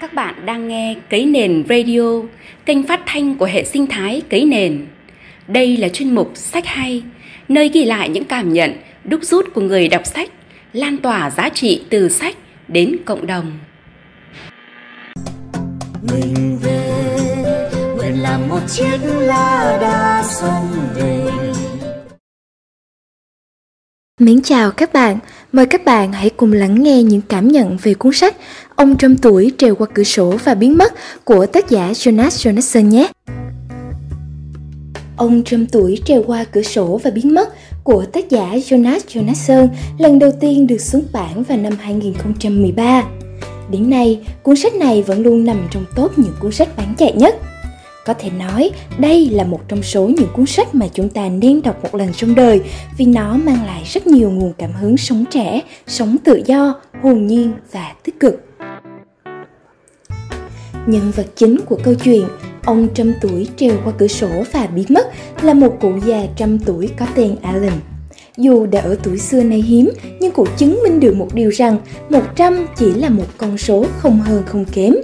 Các bạn đang nghe Cấy Nền Radio, kênh phát thanh của hệ sinh thái Cấy Nền. Đây là chuyên mục Sách Hay, nơi ghi lại những cảm nhận, đúc rút của người đọc sách, lan tỏa giá trị từ sách đến cộng đồng. Mình về, nguyện làm một chiếc lá đa sông đình Mến chào các bạn, mời các bạn hãy cùng lắng nghe những cảm nhận về cuốn sách Ông trăm tuổi trèo qua cửa sổ và biến mất của tác giả Jonas Jonasson nhé. Ông trăm tuổi trèo qua cửa sổ và biến mất của tác giả Jonas Jonasson lần đầu tiên được xuất bản vào năm 2013. Đến nay, cuốn sách này vẫn luôn nằm trong top những cuốn sách bán chạy nhất. Có thể nói, đây là một trong số những cuốn sách mà chúng ta nên đọc một lần trong đời vì nó mang lại rất nhiều nguồn cảm hứng sống trẻ, sống tự do, hồn nhiên và tích cực. Nhân vật chính của câu chuyện Ông trăm tuổi trèo qua cửa sổ và biến mất là một cụ già trăm tuổi có tên Alan. Dù đã ở tuổi xưa nay hiếm, nhưng cụ chứng minh được một điều rằng 100 chỉ là một con số không hơn không kém.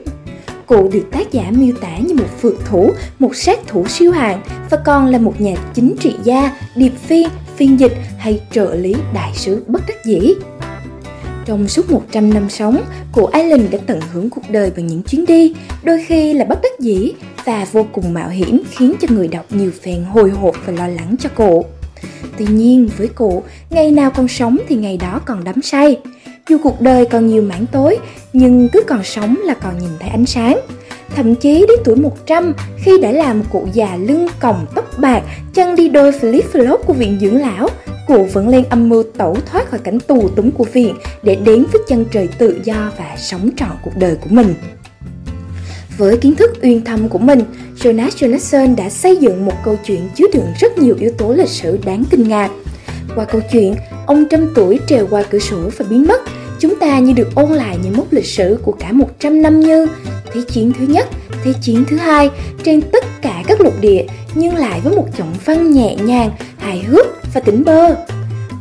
Cụ được tác giả miêu tả như một phượt thủ, một sát thủ siêu hạng và còn là một nhà chính trị gia, điệp phiên, phiên dịch hay trợ lý đại sứ bất đắc dĩ. Trong suốt 100 năm sống, cụ Island đã tận hưởng cuộc đời bằng những chuyến đi, đôi khi là bất đắc dĩ và vô cùng mạo hiểm khiến cho người đọc nhiều phen hồi hộp và lo lắng cho cụ. Tuy nhiên với cụ, ngày nào còn sống thì ngày đó còn đắm say. Dù cuộc đời còn nhiều mảng tối, nhưng cứ còn sống là còn nhìn thấy ánh sáng. Thậm chí đến tuổi 100, khi đã là một cụ già lưng còng tóc bạc, chân đi đôi flip flop của viện dưỡng lão, cụ vẫn lên âm mưu tẩu thoát khỏi cảnh tù túng của viện để đến với chân trời tự do và sống trọn cuộc đời của mình. Với kiến thức uyên thâm của mình, Jonas Jonasson đã xây dựng một câu chuyện chứa đựng rất nhiều yếu tố lịch sử đáng kinh ngạc. Qua câu chuyện, ông trăm tuổi trèo qua cửa sổ và biến mất, chúng ta như được ôn lại những mốc lịch sử của cả 100 năm như Thế chiến thứ nhất, Thế chiến thứ hai trên tất cả các lục địa nhưng lại với một giọng văn nhẹ nhàng, hài hước và tỉnh bơ.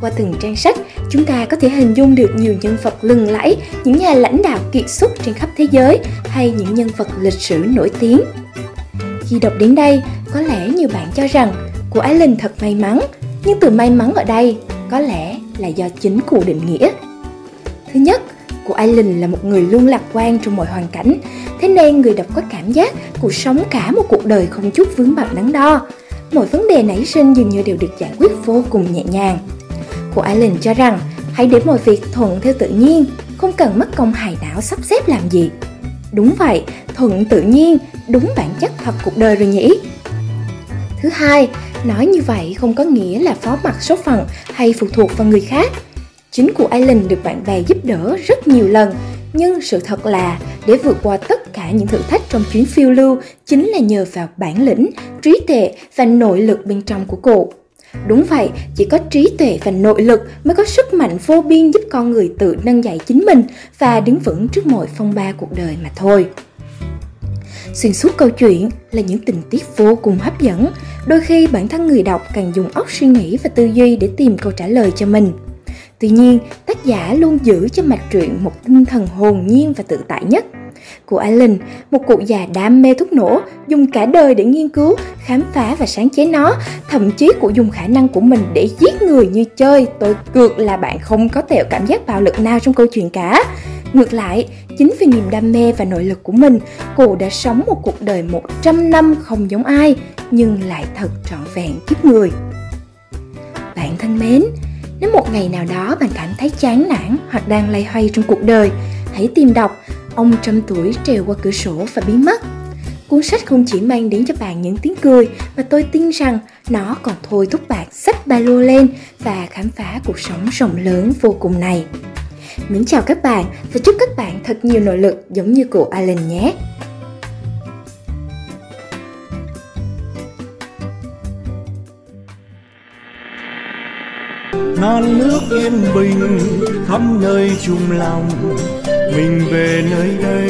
Qua từng trang sách, chúng ta có thể hình dung được nhiều nhân vật lừng lẫy, những nhà lãnh đạo kiệt xuất trên khắp thế giới hay những nhân vật lịch sử nổi tiếng. Khi đọc đến đây, có lẽ nhiều bạn cho rằng cô Ái Linh thật may mắn, nhưng từ may mắn ở đây có lẽ là do chính cụ định nghĩa. Thứ nhất, cụ Aileen là một người luôn lạc quan trong mọi hoàn cảnh, thế nên người đọc có cảm giác cụ sống cả một cuộc đời không chút vướng bận đắn đo. Mọi vấn đề nảy sinh dường như đều được giải quyết vô cùng nhẹ nhàng. Cụ Aileen cho rằng hãy để mọi việc thuận theo tự nhiên, không cần mất công hài não sắp xếp làm gì. Đúng vậy, thuận tự nhiên, đúng bản chất thật cuộc đời rồi nhỉ? Thứ hai, nói như vậy không có nghĩa là phó mặc số phận hay phụ thuộc vào người khác. Chính của Island được bạn bè giúp đỡ rất nhiều lần, nhưng sự thật là để vượt qua tất cả những thử thách trong chuyến phiêu lưu chính là nhờ vào bản lĩnh, trí tuệ và nội lực bên trong của cô. Đúng vậy, chỉ có trí tuệ và nội lực mới có sức mạnh vô biên giúp con người tự nâng dậy chính mình và đứng vững trước mọi phong ba cuộc đời mà thôi. Xuyên suốt câu chuyện là những tình tiết vô cùng hấp dẫn, đôi khi bản thân người đọc càng dùng óc suy nghĩ và tư duy để tìm câu trả lời cho mình. Tuy nhiên, tác giả luôn giữ cho mạch truyện một tinh thần hồn nhiên và tự tại nhất. của Alan, một cụ già đam mê thuốc nổ, dùng cả đời để nghiên cứu, khám phá và sáng chế nó, thậm chí cụ dùng khả năng của mình để giết người như chơi. Tôi cược là bạn không có tẹo cảm giác bạo lực nào trong câu chuyện cả. Ngược lại, chính vì niềm đam mê và nội lực của mình, cô đã sống một cuộc đời 100 năm không giống ai, nhưng lại thật trọn vẹn kiếp người. Bạn thân mến, nếu một ngày nào đó bạn cảm thấy chán nản hoặc đang lay hoay trong cuộc đời, hãy tìm đọc Ông trăm tuổi trèo qua cửa sổ và biến mất. Cuốn sách không chỉ mang đến cho bạn những tiếng cười mà tôi tin rằng nó còn thôi thúc bạn xách ba lô lên và khám phá cuộc sống rộng lớn vô cùng này. Mến chào các bạn và chúc các bạn thật nhiều nội lực giống như cụ Alan nhé. non nước yên bình khắp nơi chung lòng, mình về nơi đây